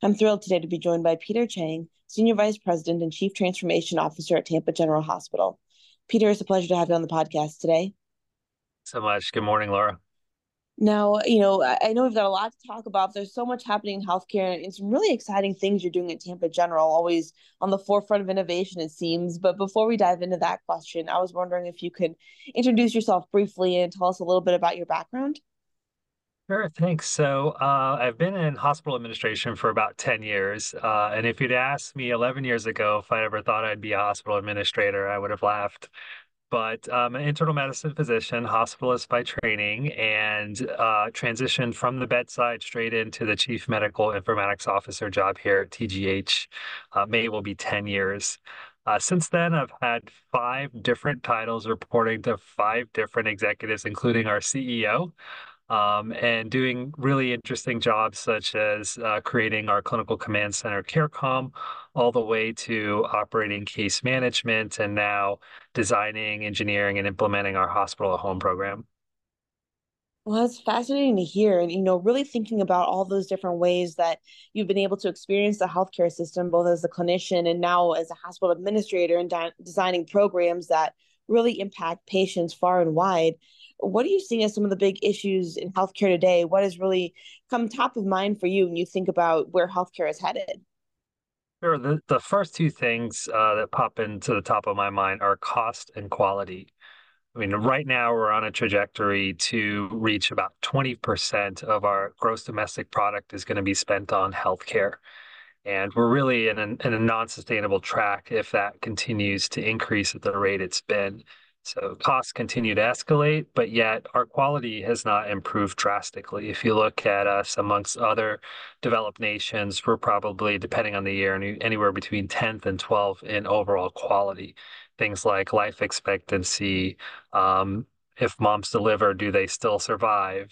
I'm thrilled today to be joined by Peter Chang, Senior Vice President and Chief Transformation Officer at Tampa General Hospital. Peter, it's a pleasure to have you on the podcast today. So much. Good morning, Laura. Now, you know, I know we've got a lot to talk about. There's so much happening in healthcare and some really exciting things you're doing at Tampa General, always on the forefront of innovation, it seems. But before we dive into that question, I was wondering if you could introduce yourself briefly and tell us a little bit about your background. Sure, thanks. So uh, I've been in hospital administration for about 10 years. Uh, and if you'd asked me 11 years ago if I ever thought I'd be a hospital administrator, I would have laughed. But I'm an internal medicine physician, hospitalist by training, and uh, transitioned from the bedside straight into the chief medical informatics officer job here at TGH. Uh, May will be 10 years. Uh, since then, I've had five different titles reporting to five different executives, including our CEO um, and doing really interesting jobs such as uh, creating our clinical command center CareComm, all the way to operating case management, and now designing, engineering, and implementing our hospital at home program. Well, it's fascinating to hear. And, you know, really thinking about all those different ways that you've been able to experience the healthcare system, both as a clinician and now as a hospital administrator, and de- designing programs that really impact patients far and wide. What are you seeing as some of the big issues in healthcare today? What has really come top of mind for you when you think about where healthcare is headed? Sure. The, the first two things uh, that pop into the top of my mind are cost and quality. I mean, right now we're on a trajectory to reach about 20% of our gross domestic product is going to be spent on healthcare. And we're really in, an, in a non sustainable track if that continues to increase at the rate it's been. So costs continue to escalate, but yet our quality has not improved drastically. If you look at us amongst other developed nations, we're probably, depending on the year, anywhere between 10th and 12th in overall quality. Things like life expectancy, um, if moms deliver, do they still survive?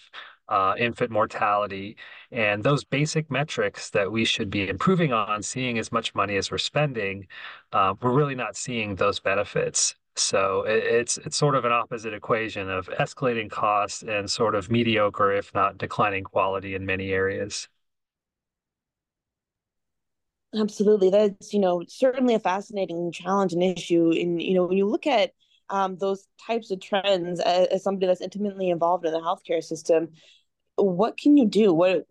Uh, infant mortality, and those basic metrics that we should be improving on, seeing as much money as we're spending, uh, we're really not seeing those benefits. So it's it's sort of an opposite equation of escalating costs and sort of mediocre, if not declining quality in many areas. Absolutely, that's you know certainly a fascinating challenge and issue. And you know when you look at um, those types of trends as, as, somebody that's intimately involved in the healthcare system, what can you do? What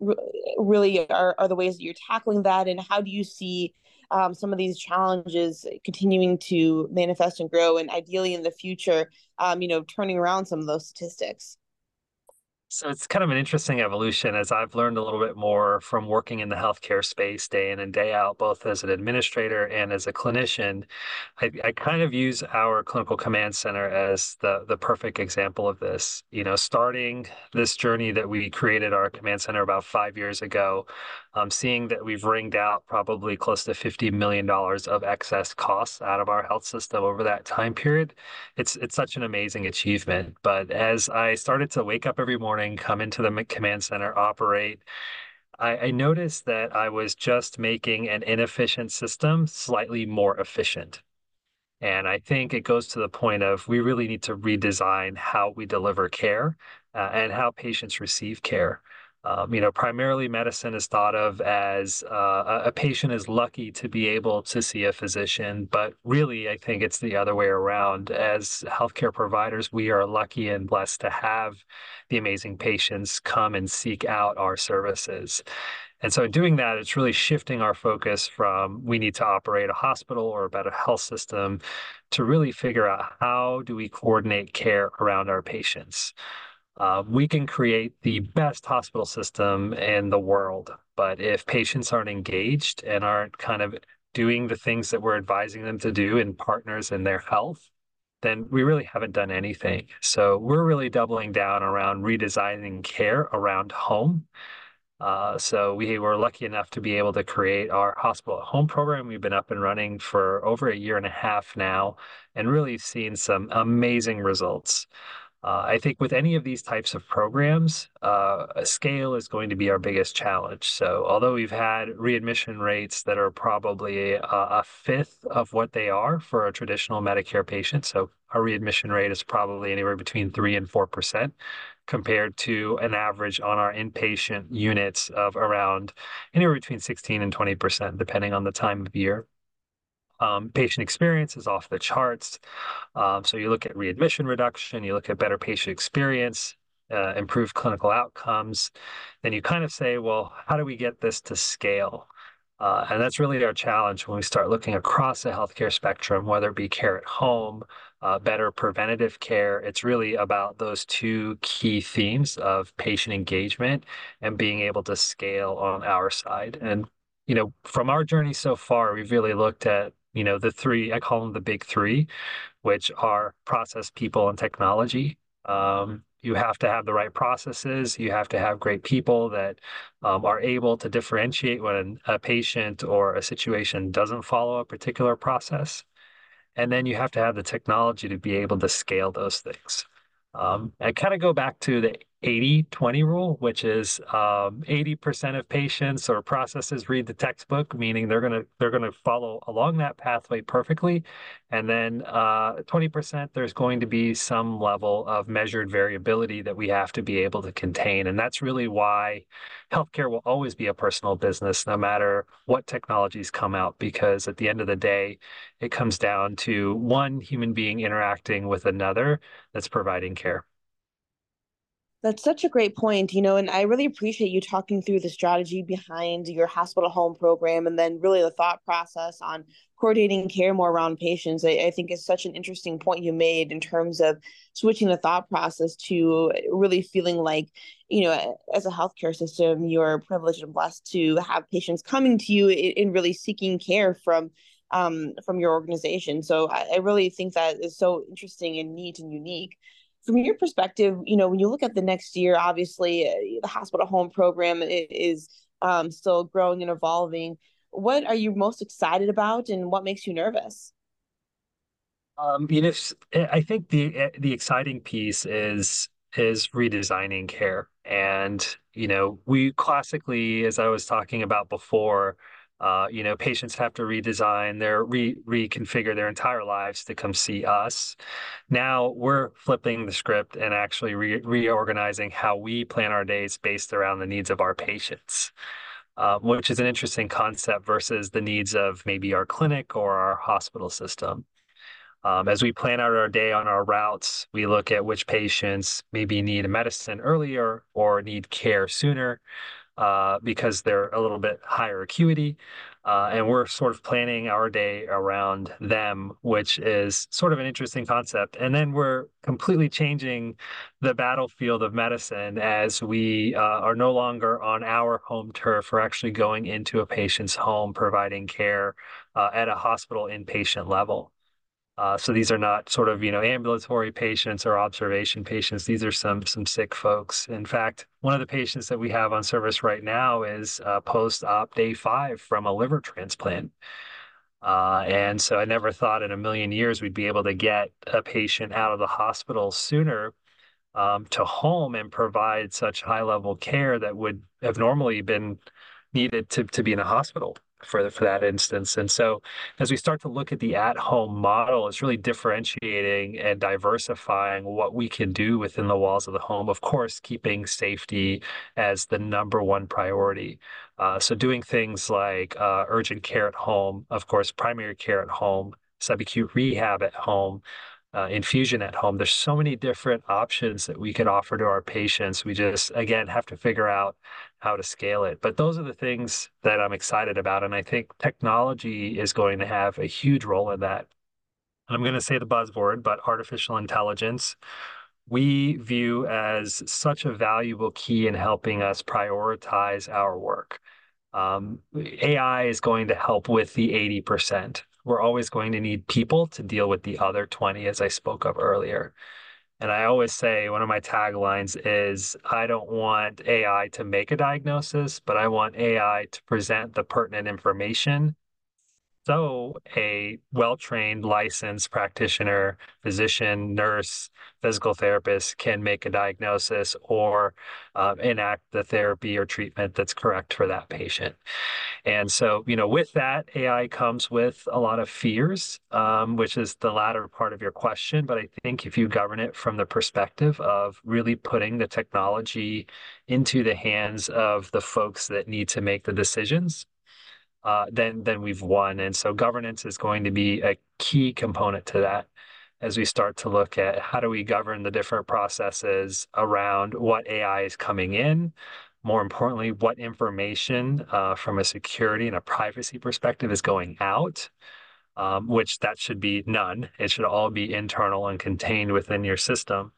really are, are the ways that you're tackling that, and how do you see um, some of these challenges continuing to manifest and grow, and ideally in the future, um, you know, turning around some of those statistics. So it's kind of an interesting evolution as I've learned a little bit more from working in the healthcare space day in and day out, both as an administrator and as a clinician. I, I kind of use our clinical command center as the, the perfect example of this. You know, starting this journey that we created our command center about five years ago, um, seeing that we've wringed out probably close to $50 million of excess costs out of our health system over that time period, it's, it's such an amazing achievement. But as I started to wake up every morning, morning, come into the command center, operate. I, I noticed that I was just making an inefficient system slightly more efficient. And I think it goes to the point of we really need to redesign how we deliver care uh, and how patients receive care. Um, you know, primarily medicine is thought of as uh, a patient is lucky to be able to see a physician, but really, I think it's the other way around. As healthcare providers, we are lucky and blessed to have the amazing patients come and seek out our services. And so, in doing that, it's really shifting our focus from we need to operate a hospital or a better health system to really figure out how do we coordinate care around our patients. Uh, we can create the best hospital system in the world, but if patients aren't engaged and aren't kind of doing the things that we're advising them to do in partners in their health, then we really haven't done anything. So we're really doubling down around redesigning care around home. Uh, so we were lucky enough to be able to create our hospital at home program. We've been up and running for over a year and a half now and really seen some amazing results. Uh, I think with any of these types of programs, uh, scale is going to be our biggest challenge. So, although we've had readmission rates that are probably a, a, fifth of what they are for a traditional Medicare patient, so our readmission rate is probably anywhere between three and four percent, compared to an average on our inpatient units of around anywhere between 16 and 20 percent, depending on the time of year. Um, patient experience is off the charts. Um, so you look at readmission reduction, you look at better patient experience, uh, improved clinical outcomes, then you kind of say, well, how do we get this to scale? Uh, and that's really our challenge when we start looking across the healthcare spectrum, whether it be care at home, uh, better preventative care. It's really about those two key themes of patient engagement and being able to scale on our side. And you know, from our journey so far, we've really looked at you know, the three, I call them the big three, which are process, people, and technology. Um, you have to have the right processes. You have to have great people that um, are able to differentiate when a patient or a situation doesn't follow a particular process. And then you have to have the technology to be able to scale those things. Um, I kind of go back to the 80 20 rule, which is um, 80% of patients or processes read the textbook, meaning they're going to they're going to follow along that pathway perfectly. And then uh, 20%, there's going to be some level of measured variability that we have to be able to contain. And that's really why healthcare will always be a personal business, no matter what technologies come out, because at the end of the day, it comes down to one human being interacting with another that's providing care. That's such a great point, you know, and I really appreciate you talking through the strategy behind your hospital home program and then really the thought process on coordinating care more around patients. I, I think is such an interesting point you made in terms of switching the thought process to really feeling like, you know, as a healthcare system, you're privileged and blessed to have patients coming to you and really seeking care from um, from your organization. So I, I really think that is so interesting and neat and unique from your perspective, you know, when you look at the next year, obviously uh, the hospital home program is um, still growing and evolving. What are you most excited about, and what makes you nervous? Um, you know, I think the eh, the exciting piece is is redesigning care, and you know, we classically, as I was talking about before, uh, you know, patients have to redesign their re reconfigure their entire lives to come see us. Now we're flipping the script and actually re reorganizing how we plan our days based around the needs of our patients. Uh, which is an interesting concept versus the needs of maybe our clinic or our hospital system. Um, as we plan out our day on our routes, we look at which patients maybe need a medicine earlier or need care sooner uh, because they're a little bit higher acuity. Uh, and we're sort of planning our day around them, which is sort of an interesting concept. And then we're completely changing the battlefield of medicine as we uh, are no longer on our home turf. We're actually going into a patient's home, providing care uh, at a hospital inpatient level. Uh, so these are not sort of you know ambulatory patients or observation patients. These are some some sick folks. In fact, one of the patients that we have on service right now is uh, post-op day five from a liver transplant. Uh, and so I never thought in a million years we'd be able to get a patient out of the hospital sooner um, to home and provide such high level care that would have normally been needed to, to be in a hospital for for that instance. And so, as we start to look at the at-home model, it's really differentiating and diversifying what we can do within the walls of the home. Of course, keeping safety as the number one priority. Uh, so, doing things like uh, urgent care at home, of course, primary care at home, subacute rehab at home uh, infusion at home. There's so many different options that we could offer to our patients. We just, again, have to figure out how to scale it. But those are the things that I'm excited about. And I think technology is going to have a huge role in that. I'm going to say the buzzword, but artificial intelligence we view as such a valuable key in helping us prioritize our work. Um, AI is going to help with the 80% we're always going to need people to deal with the other 20, as I spoke of earlier. And I always say one of my taglines is I don't want AI to make a diagnosis, but I want AI to present the pertinent information so a well-trained, licensed practitioner, physician, nurse, physical therapist can make a diagnosis or uh, enact the therapy or treatment that's correct for that patient. And so, you know, with that, AI comes with a lot of fears, um, which is the latter part of your question. But I think if you govern it from the perspective of really putting the technology into the hands of the folks that need to make the decisions, uh, then then we've won. And so governance is going to be a key component to that as we start to look at how do we govern the different processes around what AI is coming in. More importantly, what information uh, from a security and a privacy perspective is going out, um, which that should be none. It should all be internal and contained within your system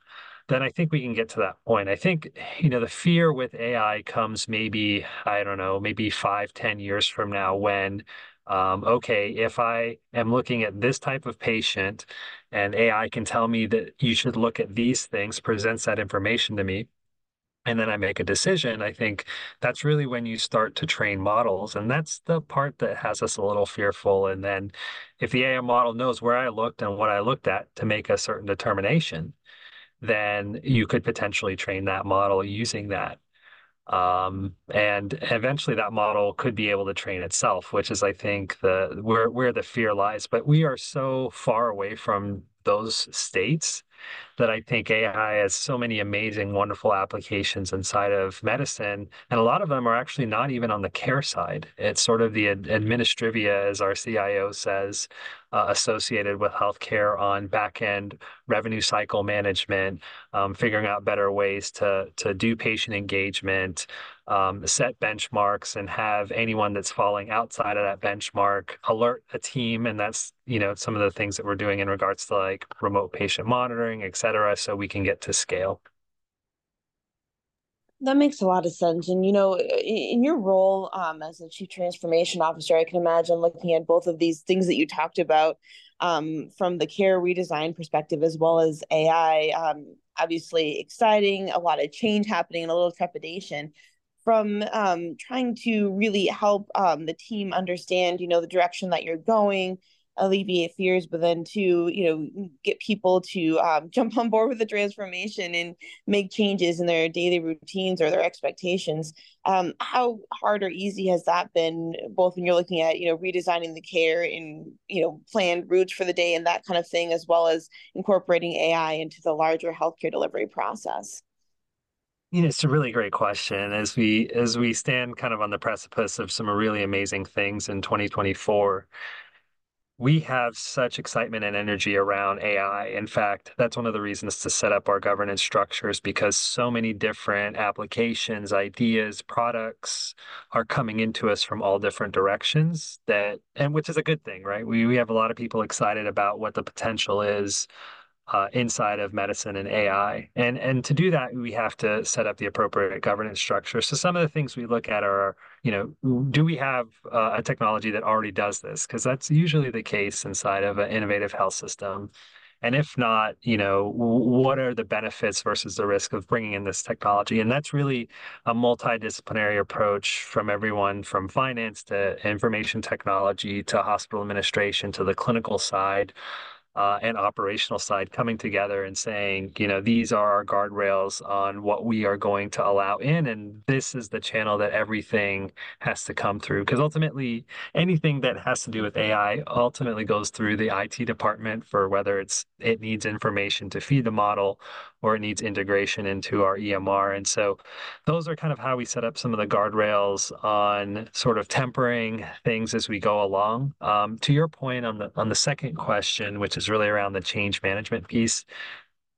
then I think we can get to that point. I think, you know, the fear with AI comes maybe, I don't know, maybe five, ten years from now when, um, okay, if I am looking at this type of patient and AI can tell me that you should look at these things, presents that information to me, and then I make a decision, I think that's really when you start to train models. And that's the part that has us a little fearful. And then if the AI model knows where I looked and what I looked at to make a certain determination, then you could potentially train that model using that. Um, and eventually that model could be able to train itself, which is, I think, the where where the fear lies. But we are so far away from those states that I think AI has so many amazing, wonderful applications inside of medicine. And a lot of them are actually not even on the care side. It's sort of the ad- administrivia, as our CIO says, uh, associated with healthcare on back end revenue cycle management, um, figuring out better ways to, to do patient engagement, um, set benchmarks and have anyone that's falling outside of that benchmark alert a team. And that's, you know, some of the things that we're doing in regards to like remote patient monitoring, et cetera, so we can get to scale. That makes a lot of sense. And, you know, in your role um, as a chief transformation officer, I can imagine looking at both of these things that you talked about um, from the care redesign perspective as well as AI. Um, obviously, exciting, a lot of change happening, and a little trepidation from um, trying to really help um, the team understand, you know, the direction that you're going, alleviate fears, but then to, you know, get people to um, jump on board with the transformation and make changes in their daily routines or their expectations. Um, how hard or easy has that been, both when you're looking at, you know, redesigning the care and, you know, planned routes for the day and that kind of thing, as well as incorporating AI into the larger healthcare delivery process? You know, it's a really great question. As we as we stand kind of on the precipice of some really amazing things in 2024, we have such excitement and energy around AI. In fact, that's one of the reasons to set up our governance structures because so many different applications, ideas, products are coming into us from all different directions that and which is a good thing, right? We we have a lot of people excited about what the potential is uh, inside of medicine and AI. And and to do that, we have to set up the appropriate governance structure. So some of the things we look at are, you know, do we have uh, a technology that already does this? Because that's usually the case inside of an innovative health system. And if not, you know, what are the benefits versus the risk of bringing in this technology? And that's really a multidisciplinary approach from everyone from finance to information technology to hospital administration to the clinical side uh, and operational side coming together and saying, you know, these are our guardrails on what we are going to allow in, and this is the channel that everything has to come through. Because ultimately, anything that has to do with AI ultimately goes through the IT department for whether it's it needs information to feed the model or it needs integration into our EMR. And so those are kind of how we set up some of the guardrails on sort of tempering things as we go along. Um, to your point on the on the second question, which is really around the change management piece,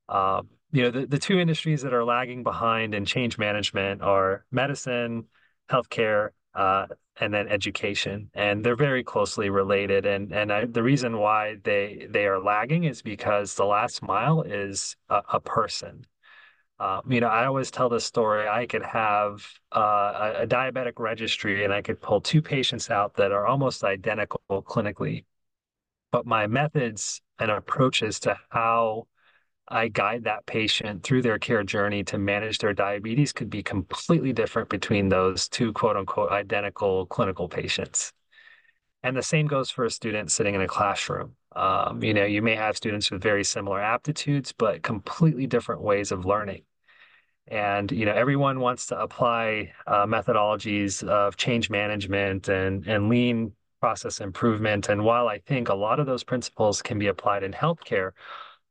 um, you know, the, the two industries that are lagging behind in change management are medicine, healthcare, uh, and then education, and they're very closely related. And and I, the reason why they they are lagging is because the last mile is a, a person. Um, you know, I always tell this story. I could have uh, a, a, diabetic registry, and I could pull two patients out that are almost identical clinically, but my methods and approaches to how I guide that patient through their care journey to manage their diabetes could be completely different between those two quote unquote identical clinical patients. And the same goes for a student sitting in a classroom. Um, you know, you may have students with very similar aptitudes, but completely different ways of learning. And you know, everyone wants to apply uh, methodologies of change management and and lean process improvement. And while I think a lot of those principles can be applied in healthcare,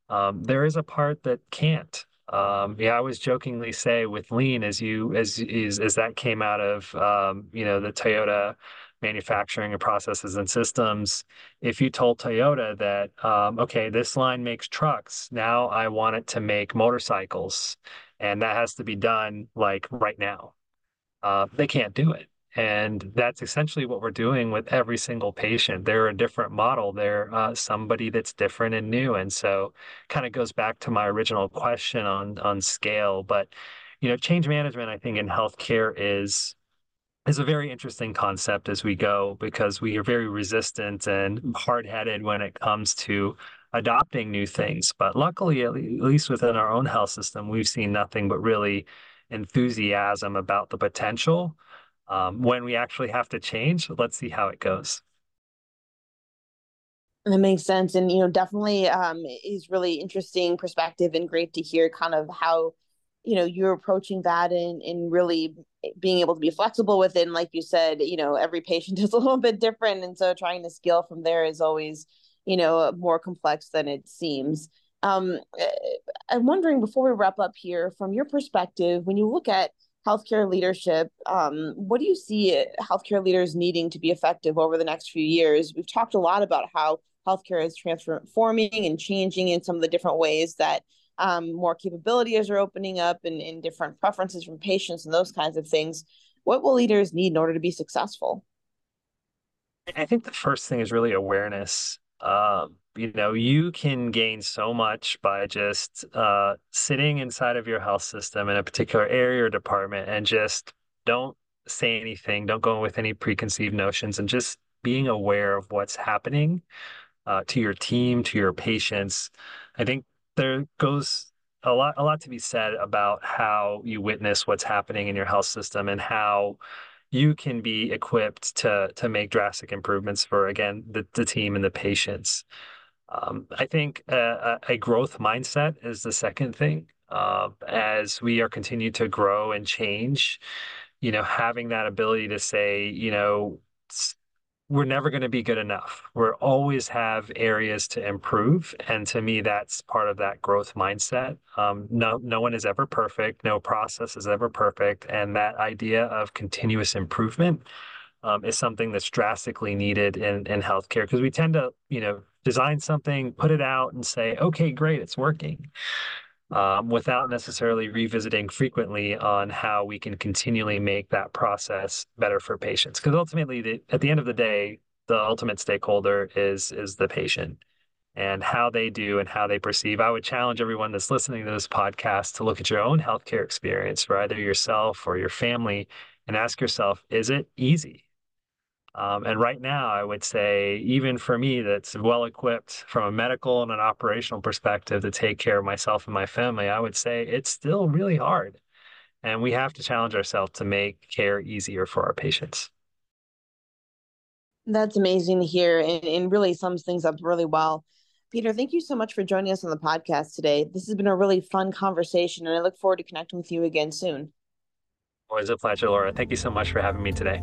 um, there is a part that can't. Um, yeah, I always jokingly say with lean, as you as as, as that came out of um, you know the Toyota manufacturing and processes and systems. If you told Toyota that um, okay, this line makes trucks, now I want it to make motorcycles, and that has to be done like right now, uh, they can't do it. And that's essentially what we're doing with every single patient. They're a different model. They're uh, somebody that's different and new. And so kind of goes back to my original question on on scale. But you know, change management, I think, in healthcare is is a very interesting concept as we go because we are very resistant and hard-headed when it comes to adopting new things. But luckily, at least within our own health system, we've seen nothing but really enthusiasm about the potential um, when we actually have to change, let's see how it goes. That makes sense. And, you know, definitely um, is really interesting perspective and great to hear kind of how, you know, you're approaching that and, and really being able to be flexible with it. Like you said, you know, every patient is a little bit different. And so trying to scale from there is always, you know, more complex than it seems. Um, eh, I'm wondering before we wrap up here, from your perspective, when you look at healthcare leadership. Um, what do you see healthcare leaders needing to be effective over the next few years? We've talked a lot about how healthcare is transforming and changing in some of the different ways that um, more capabilities are opening up and, and different preferences from patients and those kinds of things. What will leaders need in order to be successful? I think the first thing is really awareness. Um, you know, you can gain so much by just uh, sitting inside of your health system in a particular area or department and just don't say anything, don't go with any preconceived notions, and just being aware of what's happening uh, to your team, to your patients. I think there goes a lot, a lot to be said about how you witness what's happening in your health system and how you can be equipped to to make drastic improvements for again the, the team and the patients. Um, I think a, a, growth mindset is the second thing. Uh, as we are continue to grow and change, you know, having that ability to say, you know, we're never going to be good enough. We're always have areas to improve, and to me, that's part of that growth mindset. Um, no, no one is ever perfect. No process is ever perfect, and that idea of continuous improvement um, is something that's drastically needed in in healthcare because we tend to, you know, design something, put it out, and say, okay, great, it's working. Um, without necessarily revisiting frequently on how we can continually make that process better for patients. Because ultimately, the, at the end of the day, the ultimate stakeholder is is the patient and how they do and how they perceive. I would challenge everyone that's listening to this podcast to look at your own healthcare experience for either yourself or your family and ask yourself, is it easy? Um, and right now, I would say, even for me, that's well equipped from a medical and an operational perspective to take care of myself and my family, I would say it's still really hard. And we have to challenge ourselves to make care easier for our patients. That's amazing to hear and, and really sums things up really well. Peter, thank you so much for joining us on the podcast today. This has been a really fun conversation, and I look forward to connecting with you again soon. Always a pleasure, Laura. Thank you so much for having me today.